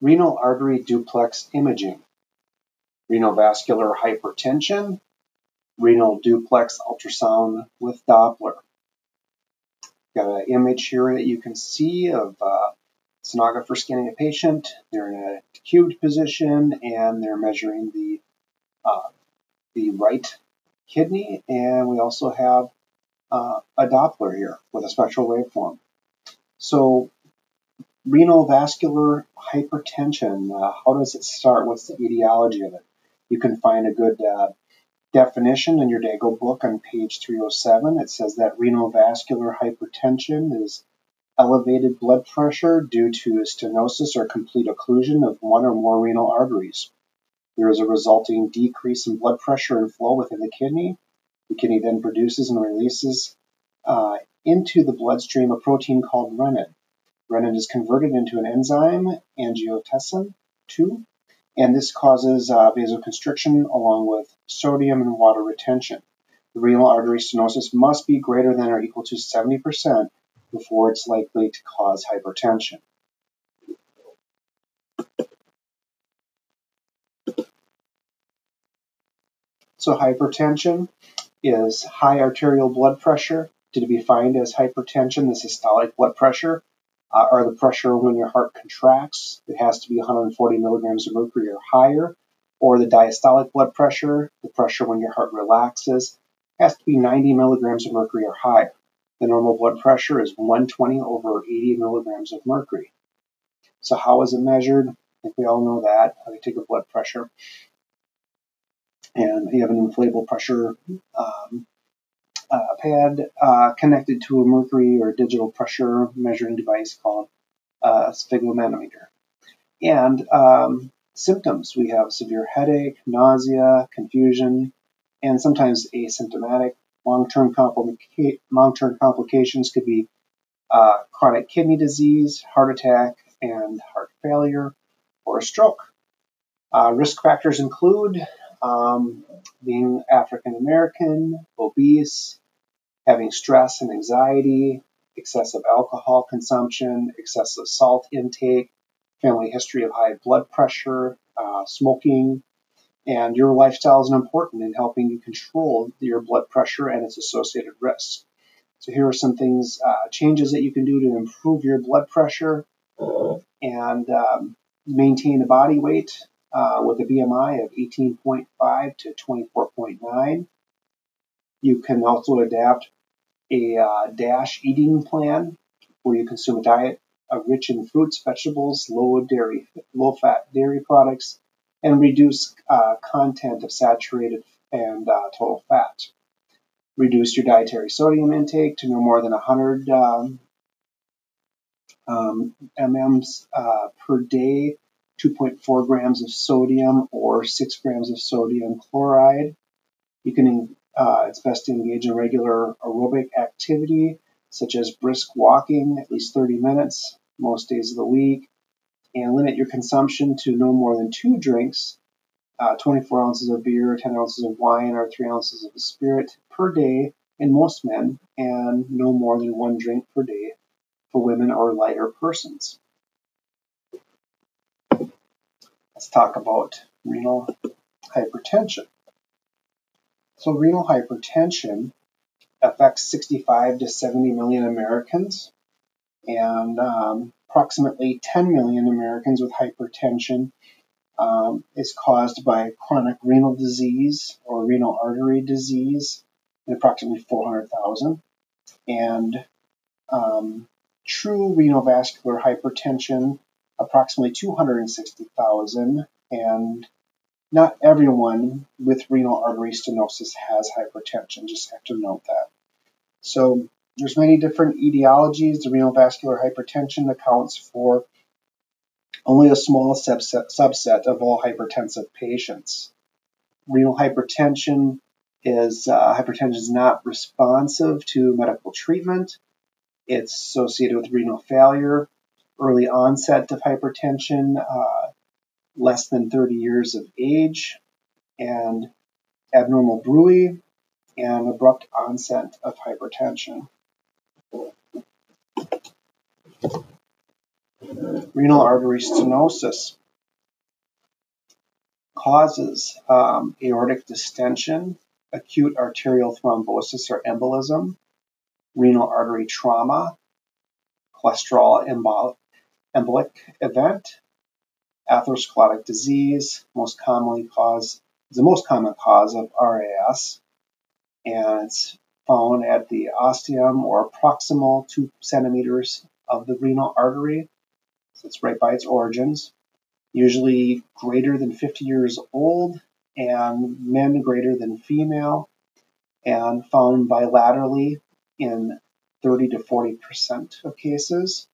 Renal artery duplex imaging, renal vascular hypertension, renal duplex ultrasound with Doppler. Got an image here that you can see of uh, sonographer scanning a patient. They're in a cubed position and they're measuring the uh, the right kidney, and we also have uh, a Doppler here with a spectral waveform. So renal vascular hypertension, uh, how does it start? What's the etiology of it? You can find a good uh, definition in your Daigle book on page 307. It says that renal vascular hypertension is elevated blood pressure due to stenosis or complete occlusion of one or more renal arteries. There is a resulting decrease in blood pressure and flow within the kidney. The kidney then produces and releases uh, into the bloodstream a protein called renin. Renin is converted into an enzyme, angiotensin 2, and this causes uh, vasoconstriction along with sodium and water retention. The renal artery stenosis must be greater than or equal to 70% before it's likely to cause hypertension. So hypertension is high arterial blood pressure. To be defined as hypertension, the systolic blood pressure, uh, or the pressure when your heart contracts. It has to be 140 milligrams of mercury or higher. Or the diastolic blood pressure, the pressure when your heart relaxes, has to be 90 milligrams of mercury or higher. The normal blood pressure is 120 over 80 milligrams of mercury. So how is it measured? I think we all know that. You take a blood pressure and you have an inflatable pressure um, uh, pad uh, connected to a mercury or digital pressure measuring device called a sphygmomanometer. And um, symptoms we have severe headache, nausea, confusion, and sometimes asymptomatic. Long term complica- long-term complications could be uh, chronic kidney disease, heart attack, and heart failure, or a stroke. Uh, risk factors include um, being African American, obese, having stress and anxiety, excessive alcohol consumption, excessive salt intake, family history of high blood pressure, uh, smoking, and your lifestyle is important in helping you control your blood pressure and its associated risks. So here are some things, uh, changes that you can do to improve your blood pressure and um, maintain a body weight uh, with a BMI of 18.5 to 24.9. You can also adapt a uh, DASH eating plan where you consume a diet rich in fruits, vegetables, low dairy, low fat dairy products, and reduce uh, content of saturated and uh, total fat. Reduce your dietary sodium intake to no more than 100 um, um, mm's uh, per day 2.4 grams of sodium or 6 grams of sodium chloride. You can, uh, it's best to engage in regular aerobic activity such as brisk walking at least 30 minutes most days of the week, and limit your consumption to no more than two drinks uh, 24 ounces of beer, 10 ounces of wine, or 3 ounces of spirit per day in most men, and no more than one drink per day for women or lighter persons. Let's talk about renal hypertension. So, renal hypertension affects 65 to 70 million Americans, and um, approximately 10 million Americans with hypertension um, is caused by chronic renal disease or renal artery disease, in approximately 400,000. And um, true renal vascular hypertension approximately 260,000, and not everyone with renal artery stenosis has hypertension. Just have to note that. So there's many different etiologies. The renal vascular hypertension accounts for only a small subset, subset of all hypertensive patients. Renal hypertension is uh, hypertension is not responsive to medical treatment. It's associated with renal failure, early onset of hypertension, uh, less than 30 years of age, and abnormal bruit, and abrupt onset of hypertension. Renal artery stenosis causes um, aortic dissection, acute arterial thrombosis or embolism, renal artery trauma, cholesterol embolic, embolic event, atherosclerotic disease, most commonly cause the most common cause of RAS, and it's found at the ostium or proximal two centimeters of the renal artery. So it's right by its origins. Usually greater than 50 years old, and men greater than female, and found bilaterally in 30 to 40 percent of cases.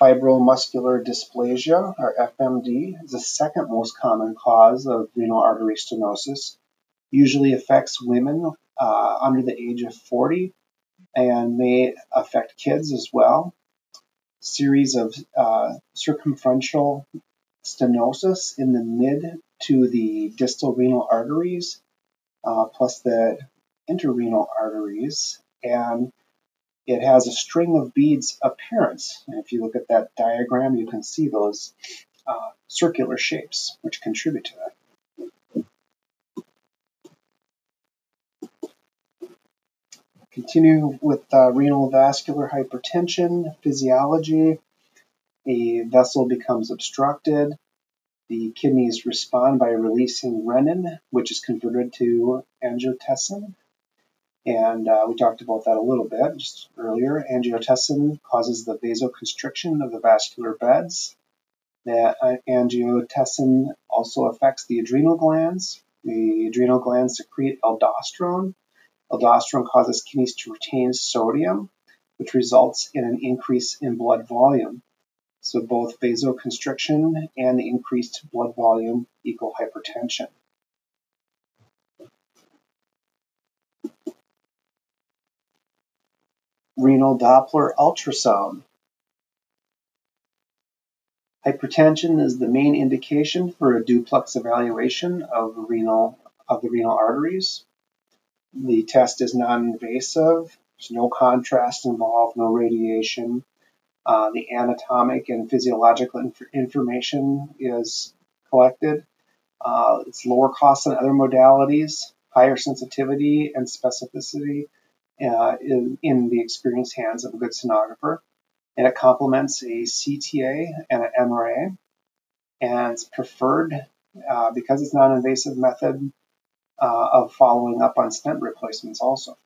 Fibromuscular dysplasia, or FMD, is the second most common cause of renal artery stenosis. Usually affects women uh, under the age of 40 and may affect kids as well. Series of uh, circumferential stenosis in the mid to the distal renal arteries, uh, plus the intrarenal arteries, and it has a string of beads appearance. And if you look at that diagram, you can see those uh, circular shapes, which contribute to that. Continue with uh, renal vascular hypertension, physiology. A vessel becomes obstructed. The kidneys respond by releasing renin, which is converted to angiotensin. And uh, we talked about that a little bit just earlier. Angiotensin causes the vasoconstriction of the vascular beds. That uh, angiotensin also affects the adrenal glands. The adrenal glands secrete aldosterone, Aldosterone causes kidneys to retain sodium, which results in an increase in blood volume. So both vasoconstriction and the increased blood volume equal hypertension. Renal Doppler ultrasound. Hypertension is the main indication for a duplex evaluation of renal of the renal arteries. The test is non-invasive. There's no contrast involved, no radiation. Uh, the anatomic and physiological inf information is collected. Uh, it's lower cost than other modalities, higher sensitivity and specificity uh, in, in, the experienced hands of a good sonographer. And it complements a CTA and an MRA. And it's preferred uh, because it's non-invasive method uh, of following up on stent replacements also.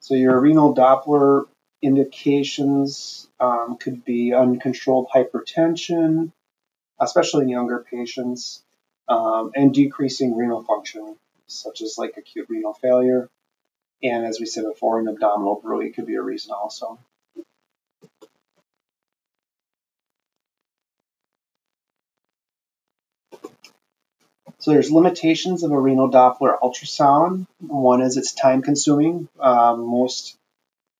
So your renal Doppler indications um, could be uncontrolled hypertension, especially in younger patients, um, and decreasing renal function, such as like acute renal failure. And as we said before, an abdominal bruit could be a reason also. So there's limitations of a renal Doppler ultrasound. One is it's time consuming. Um, most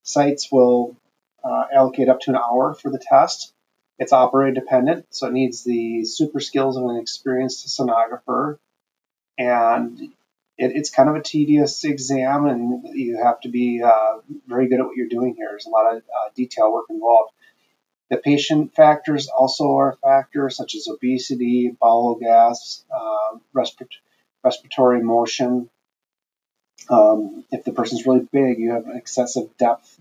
sites will uh, allocate up to an hour for the test. It's operator dependent, so it needs the super skills of an experienced sonographer. And it, it's kind of a tedious exam, and you have to be uh, very good at what you're doing here. There's a lot of uh, detail work involved. The patient factors also are factors such as obesity, bowel gas, uh, respiratory motion. Um, if the person's really big, you have excessive depth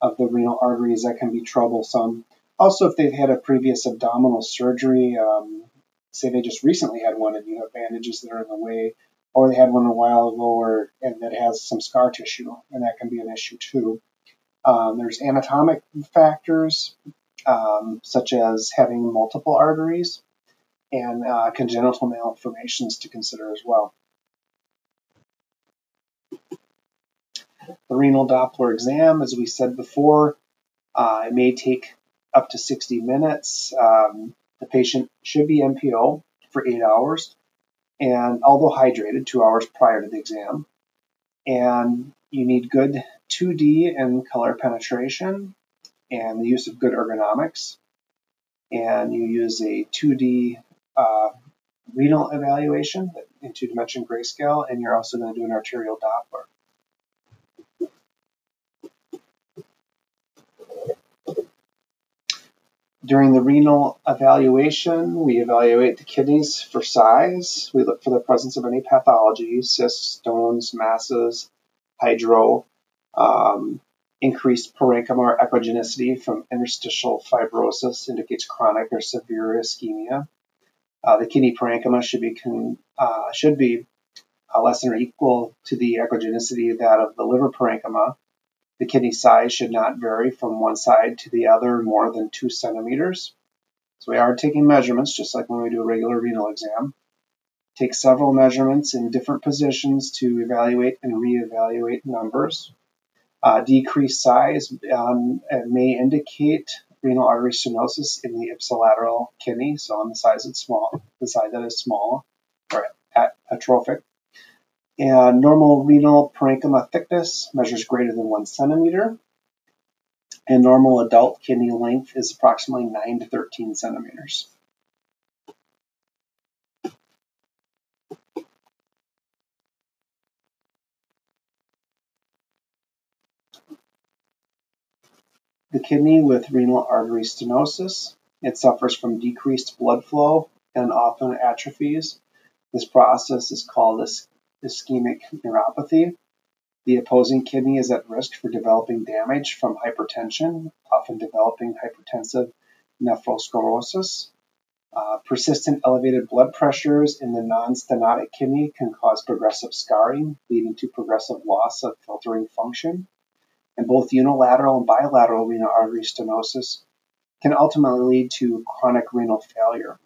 of the renal arteries that can be troublesome. Also, if they've had a previous abdominal surgery, um, say they just recently had one and you have bandages that are in the way, or they had one a while ago or, and that has some scar tissue, and that can be an issue too. Um, there's anatomic factors, um, such as having multiple arteries and uh, congenital malformations to consider as well. The renal Doppler exam, as we said before, uh, it may take up to 60 minutes. Um, the patient should be NPO for eight hours, and although hydrated, two hours prior to the exam. And you need good 2D and color penetration and the use of good ergonomics. And you use a 2D uh, renal evaluation in two-dimension grayscale, and you're also going to do an arterial Doppler. During the renal evaluation, we evaluate the kidneys for size. We look for the presence of any pathology, cysts, stones, masses, hydro, um, increased parenchyma or echogenicity from interstitial fibrosis indicates chronic or severe ischemia. Uh, the kidney parenchyma should be con, uh, should be uh, less than or equal to the echogenicity of that of the liver parenchyma. The kidney size should not vary from one side to the other more than two centimeters. So we are taking measurements just like when we do a regular renal exam. Take several measurements in different positions to evaluate and reevaluate numbers. Uh, decreased size um, may indicate renal artery stenosis in the ipsilateral kidney, so on the side that's small, the side that is small or atrophic. And normal renal parenchyma thickness measures greater than one centimeter. And normal adult kidney length is approximately 9 to 13 centimeters. The kidney with renal artery stenosis, it suffers from decreased blood flow and often atrophies. This process is called ischemic nephropathy. The opposing kidney is at risk for developing damage from hypertension, often developing hypertensive nephrosclerosis. Uh, persistent elevated blood pressures in the non-stenotic kidney can cause progressive scarring, leading to progressive loss of filtering function. And both unilateral and bilateral renal artery stenosis can ultimately lead to chronic renal failure.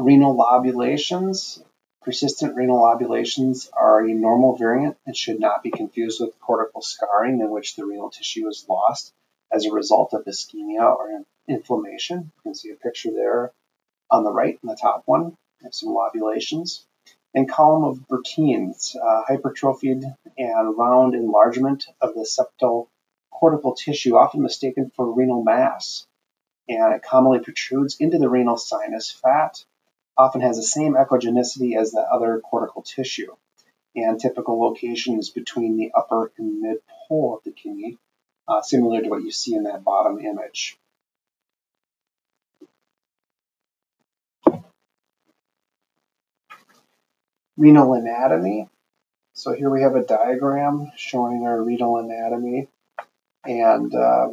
Renal lobulations. Persistent renal lobulations are a normal variant and should not be confused with cortical scarring in which the renal tissue is lost as a result of ischemia or inflammation. You can see a picture there on the right in the top one. have some lobulations. And column of Bertin's, uh, hypertrophied and round enlargement of the septal cortical tissue, often mistaken for renal mass. And it commonly protrudes into the renal sinus fat often has the same echogenicity as the other cortical tissue, and typical location is between the upper and mid pole of the kidney, uh, similar to what you see in that bottom image. Renal anatomy. So here we have a diagram showing our renal anatomy, and uh,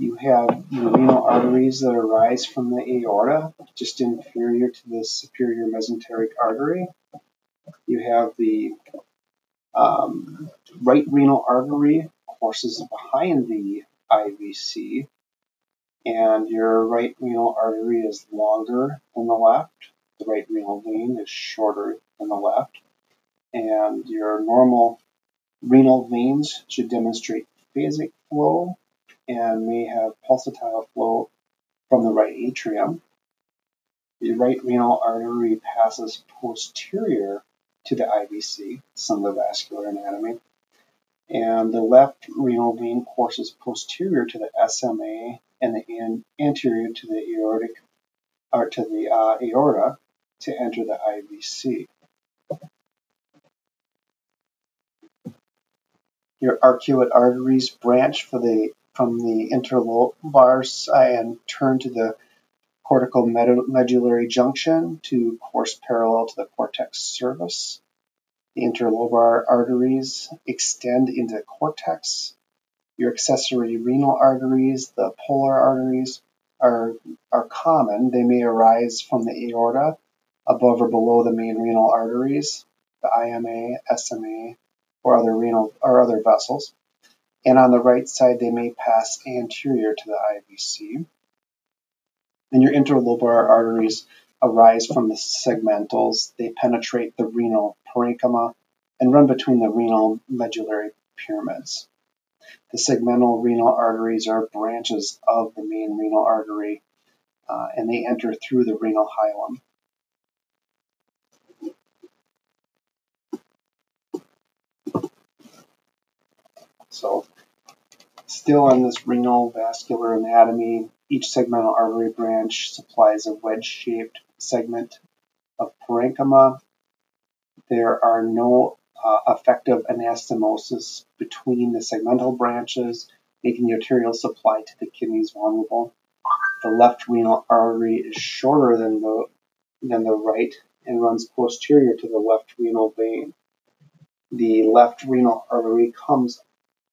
you have renal arteries that arise from the aorta, just inferior to the superior mesenteric artery. You have the um, right renal artery courses behind the IVC, and your right renal artery is longer than the left. The right renal vein is shorter than the left, and your normal renal veins should demonstrate phasic flow and may have pulsatile flow from the right atrium. The right renal artery passes posterior to the IVC, some of the vascular anatomy, and the left renal vein courses posterior to the SMA and the anterior to the aortic or to the uh, aorta to enter the IVC. Your arcuate arteries branch for the from the interlobars and turn to the cortical medullary junction to course parallel to the cortex surface. The interlobar arteries extend into the cortex. Your accessory renal arteries, the polar arteries, are, are common. They may arise from the aorta above or below the main renal arteries, the IMA, SMA, or other renal or other vessels and on the right side they may pass anterior to the IVC. And your interlobar arteries arise from the segmentals. They penetrate the renal parenchyma and run between the renal medullary pyramids. The segmental renal arteries are branches of the main renal artery uh, and they enter through the renal hilum. So still on this renal vascular anatomy, each segmental artery branch supplies a wedge-shaped segment of parenchyma. There are no uh, effective anastomosis between the segmental branches, making the arterial supply to the kidneys vulnerable. The left renal artery is shorter than the, than the right and runs posterior to the left renal vein. The left renal artery comes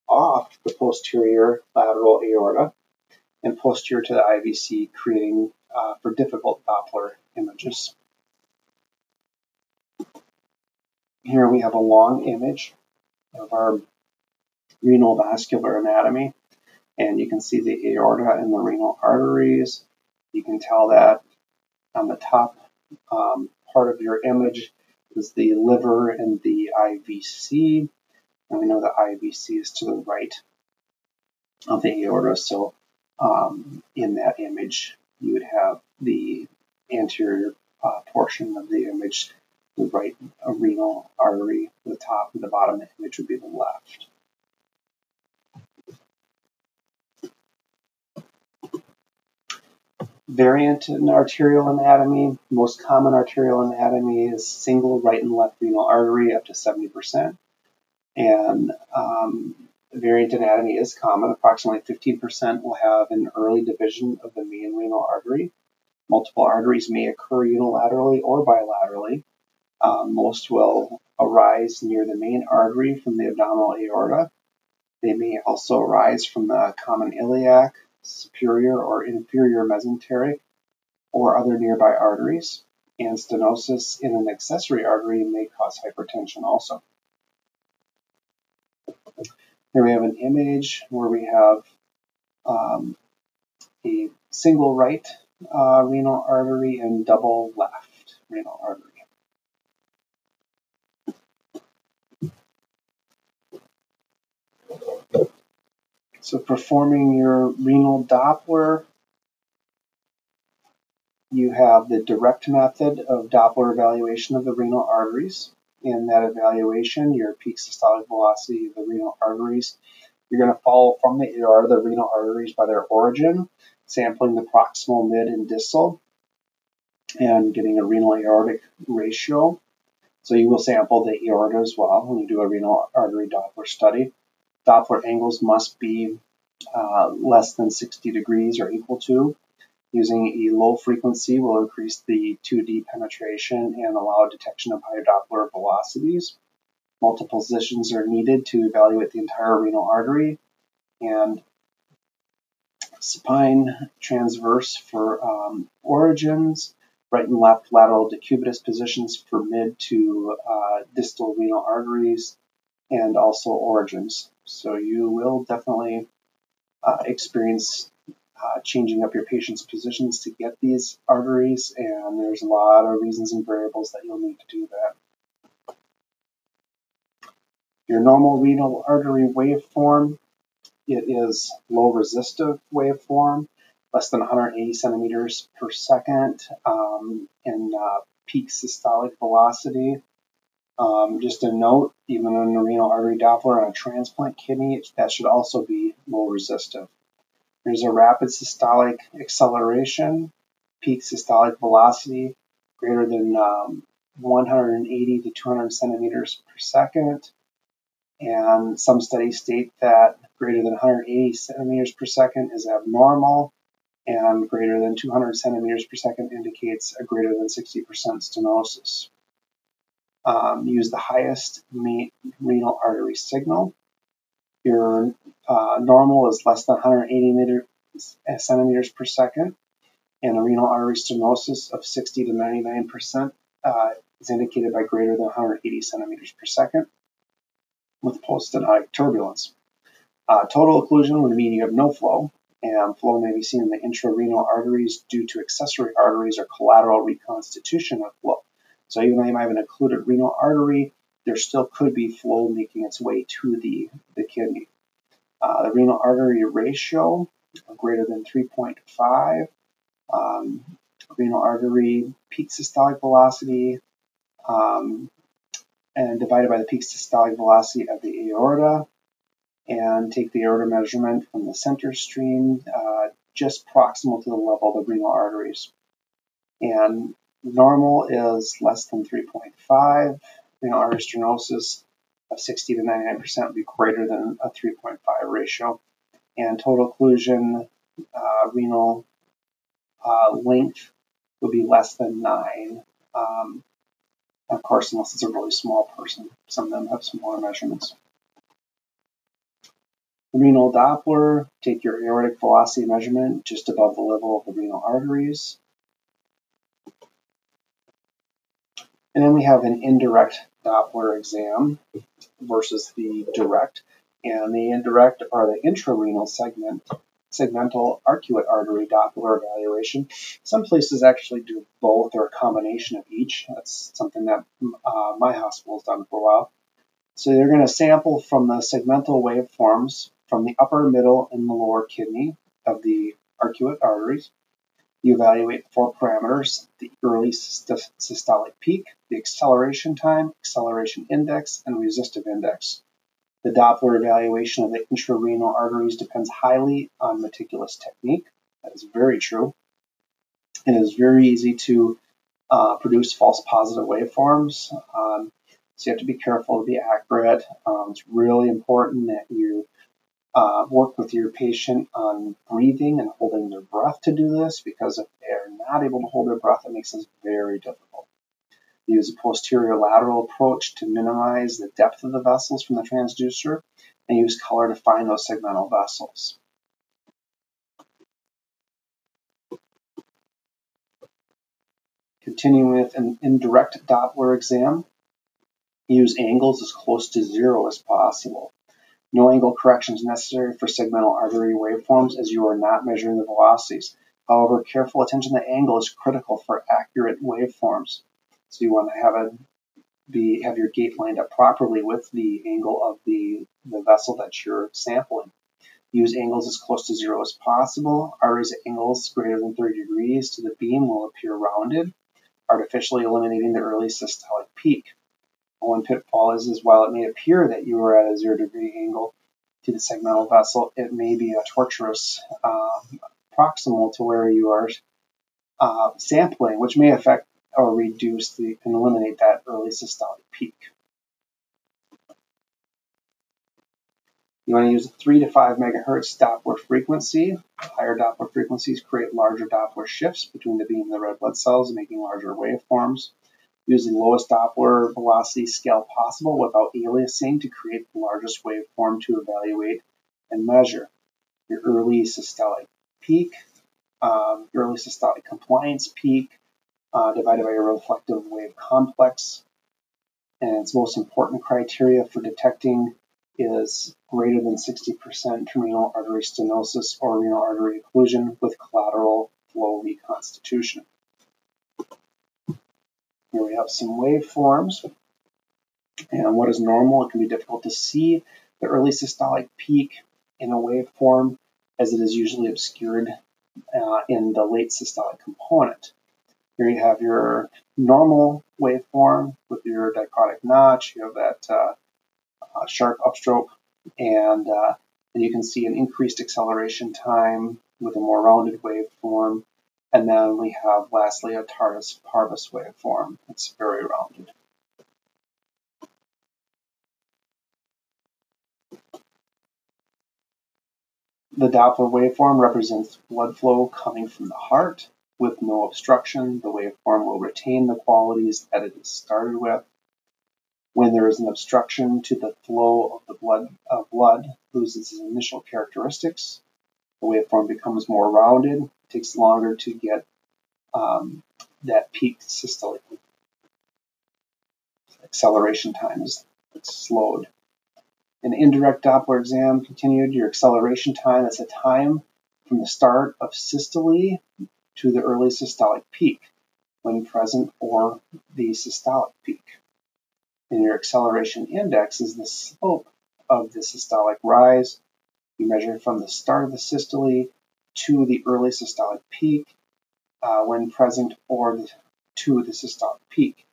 off the posterior lateral aorta and posterior to the IVC, creating uh, for difficult Doppler images. Here we have a long image of our renal vascular anatomy, and you can see the aorta and the renal arteries. You can tell that on the top um, part of your image is the liver and the IVC, and we know the IVC is to the right of the aorta, so um, in that image you would have the anterior uh, portion of the image the right renal artery, the top and the bottom image would be the left. Variant in arterial anatomy, most common arterial anatomy is single right and left renal artery up to 70%. And um, variant anatomy is common. Approximately 15% will have an early division of the main renal artery. Multiple arteries may occur unilaterally or bilaterally. Um, most will arise near the main artery from the abdominal aorta. They may also arise from the common iliac, superior or inferior mesenteric, or other nearby arteries. And stenosis in an accessory artery may cause hypertension also. Here we have an image where we have um, a single right uh, renal artery and double left renal artery. So performing your renal Doppler, you have the direct method of Doppler evaluation of the renal arteries. In that evaluation, your peak systolic velocity of the renal arteries. You're going to follow from the aorta the renal arteries by their origin, sampling the proximal, mid, and distal, and getting a renal aortic ratio. So you will sample the aorta as well when you do a renal artery Doppler study. Doppler angles must be uh, less than 60 degrees or equal to. Using a low frequency will increase the 2D penetration and allow detection of higher Doppler velocities. Multiple positions are needed to evaluate the entire renal artery and supine transverse for um, origins, right and left lateral decubitus positions for mid to uh, distal renal arteries, and also origins. So you will definitely uh, experience uh, changing up your patient's positions to get these arteries, and there's a lot of reasons and variables that you'll need to do that. Your normal renal artery waveform, it is low resistive waveform, less than 180 centimeters per second um, in uh, peak systolic velocity. Um, just a note, even in a renal artery Doppler on a transplant kidney, that should also be low resistive. There's a rapid systolic acceleration, peak systolic velocity greater than um, 180 to 200 centimeters per second. And some studies state that greater than 180 centimeters per second is abnormal, and greater than 200 centimeters per second indicates a greater than 60% stenosis um, use the highest renal artery signal. Your uh, normal is less than 180 meter, uh, centimeters per second, and a renal artery stenosis of 60 to 99% uh, is indicated by greater than 180 centimeters per second with post-stenotic turbulence. Uh, total occlusion would mean you have no flow, and flow may be seen in the intrarenal arteries due to accessory arteries or collateral reconstitution of flow. So even though you might have an occluded renal artery, there still could be flow making its way to the, the kidney. Uh, the renal artery ratio greater than 3.5, um, renal artery peak systolic velocity, um, and divided by the peak systolic velocity of the aorta, and take the aorta measurement from the center stream, uh, just proximal to the level of the renal arteries. And normal is less than 3.5. Renal artery stenosis of 60 to 99% would be greater than a 3.5 ratio. And total occlusion, uh, renal uh, length would be less than 9. Um, of course, unless it's a really small person, some of them have smaller measurements. Renal Doppler, take your aortic velocity measurement just above the level of the renal arteries. And then we have an indirect Doppler exam versus the direct. And the indirect are the intrarenal segment, segmental arcuate artery Doppler evaluation. Some places actually do both or a combination of each. That's something that uh, my hospital has done for a while. So they're going to sample from the segmental waveforms from the upper, middle, and the lower kidney of the arcuate arteries. You evaluate four parameters, the early systolic peak, the acceleration time, acceleration index, and resistive index. The Doppler evaluation of the intrarenal arteries depends highly on meticulous technique. That is very true. It is very easy to uh, produce false positive waveforms. Um, so you have to be careful to be accurate. Um, it's really important that you uh, work with your patient on breathing and holding their breath to do this because if they're not able to hold their breath, it makes this very difficult. Use a posterior lateral approach to minimize the depth of the vessels from the transducer and use color to find those segmental vessels. Continuing with an indirect Doppler exam, use angles as close to zero as possible. No angle correction is necessary for segmental artery waveforms as you are not measuring the velocities. However, careful attention to angle is critical for accurate waveforms. So you want to have a be have your gate lined up properly with the angle of the, the vessel that you're sampling. Use angles as close to zero as possible. Arteries at angles greater than 30 degrees to the beam will appear rounded, artificially eliminating the early systolic peak. One pitfall is, is while it may appear that you are at a zero degree angle to the segmental vessel, it may be a tortuous uh, proximal to where you are uh, sampling, which may affect or reduce the and eliminate that early systolic peak. You want to use a 3 to 5 megahertz Doppler frequency. Higher Doppler frequencies create larger Doppler shifts between the beam and the red blood cells, making larger waveforms using lowest Doppler velocity scale possible without aliasing to create the largest waveform to evaluate and measure. Your early systolic peak, um, early systolic compliance peak, uh, divided by your reflective wave complex. And its most important criteria for detecting is greater than 60% renal artery stenosis or renal artery occlusion with collateral flow reconstitution. Here we have some waveforms. And what is normal? It can be difficult to see the early systolic peak in a waveform as it is usually obscured uh, in the late systolic component. Here you have your normal waveform with your dicrotic notch. You have that uh, uh, sharp upstroke, and uh, then you can see an increased acceleration time with a more rounded waveform and then we have lastly a Tardus parvus waveform. It's very rounded. The Doppler waveform represents blood flow coming from the heart. With no obstruction, the waveform will retain the qualities that it is started with. When there is an obstruction to the flow of the blood, uh, blood loses its initial characteristics. The waveform becomes more rounded takes longer to get um, that peak systolic acceleration time is slowed. An indirect Doppler exam continued your acceleration time is a time from the start of systole to the early systolic peak when present or the systolic peak. And your acceleration index is the slope of the systolic rise. You measure from the start of the systole to the early systolic peak uh, when present or to the systolic peak.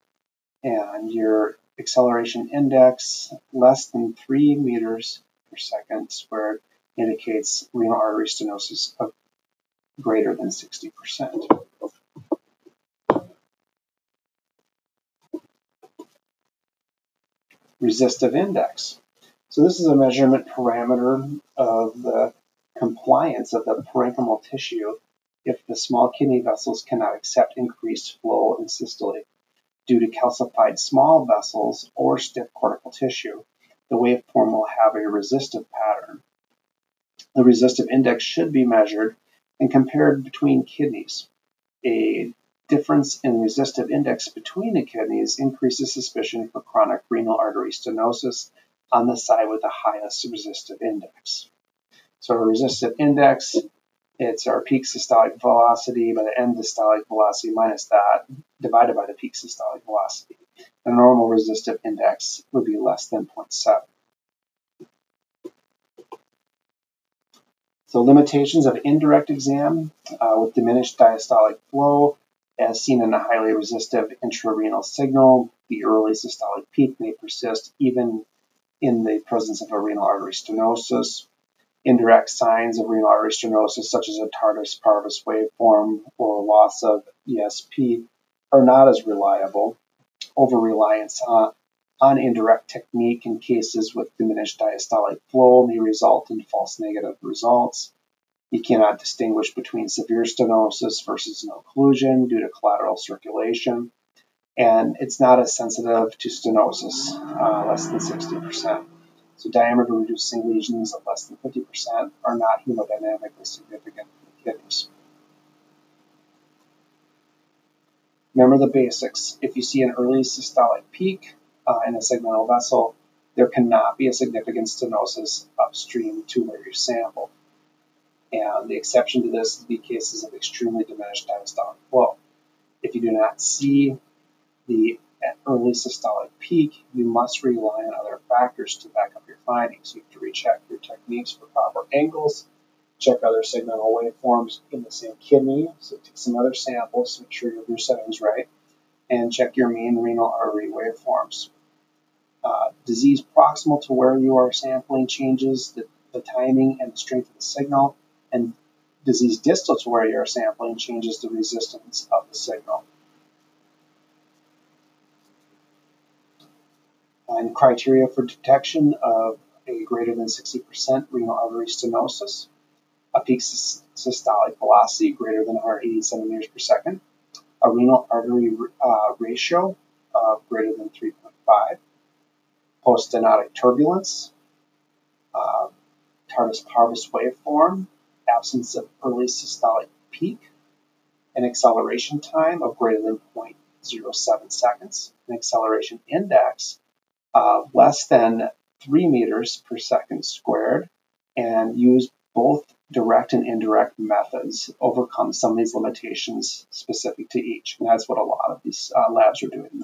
And your acceleration index less than 3 meters per second squared indicates renal artery stenosis of greater than 60%. Resistive index. So this is a measurement parameter of the compliance of the parenchymal tissue if the small kidney vessels cannot accept increased flow in systole due to calcified small vessels or stiff cortical tissue. The waveform will have a resistive pattern. The resistive index should be measured and compared between kidneys. A difference in resistive index between the kidneys increases suspicion for chronic renal artery stenosis on the side with the highest resistive index. So a resistive index, it's our peak systolic velocity by the end systolic velocity minus that divided by the peak systolic velocity. The normal resistive index would be less than 0.7. So limitations of indirect exam uh, with diminished diastolic flow, as seen in a highly resistive intrarenal signal, the early systolic peak may persist even in the presence of a renal artery stenosis. Indirect signs of renal artery stenosis, such as a tardus parvus waveform or loss of ESP, are not as reliable. Over reliance on, on indirect technique in cases with diminished diastolic flow may result in false negative results. You cannot distinguish between severe stenosis versus no occlusion due to collateral circulation. And it's not as sensitive to stenosis, uh, less than 60%. So diameter reducing lesions of less than 50% are not hemodynamically significant for the kidneys. Remember the basics. If you see an early systolic peak, uh, in a segmental vessel, there cannot be a significant stenosis upstream to where you sample. And the exception to this would be cases of extremely diminished diastolic flow. If you do not see the early systolic peak, you must rely on other factors to back up your findings. You have to recheck your techniques for proper angles, check other segmental waveforms in the same kidney, so take some other samples to make sure your setting's right, and check your mean renal artery waveforms. Uh, disease proximal to where you are sampling changes the, the timing and the strength of the signal, and disease distal to where you are sampling changes the resistance of the signal. And criteria for detection of a greater than 60% renal artery stenosis, a peak systolic velocity greater than 180 centimeters per second, a renal artery uh, ratio of greater than 3.5, post-stenotic turbulence, uh, tardus parvus waveform, absence of early systolic peak, an acceleration time of greater than 0.07 seconds, an acceleration index of less than 3 meters per second squared, and use both direct and indirect methods overcome some of these limitations specific to each. And that's what a lot of these uh, labs are doing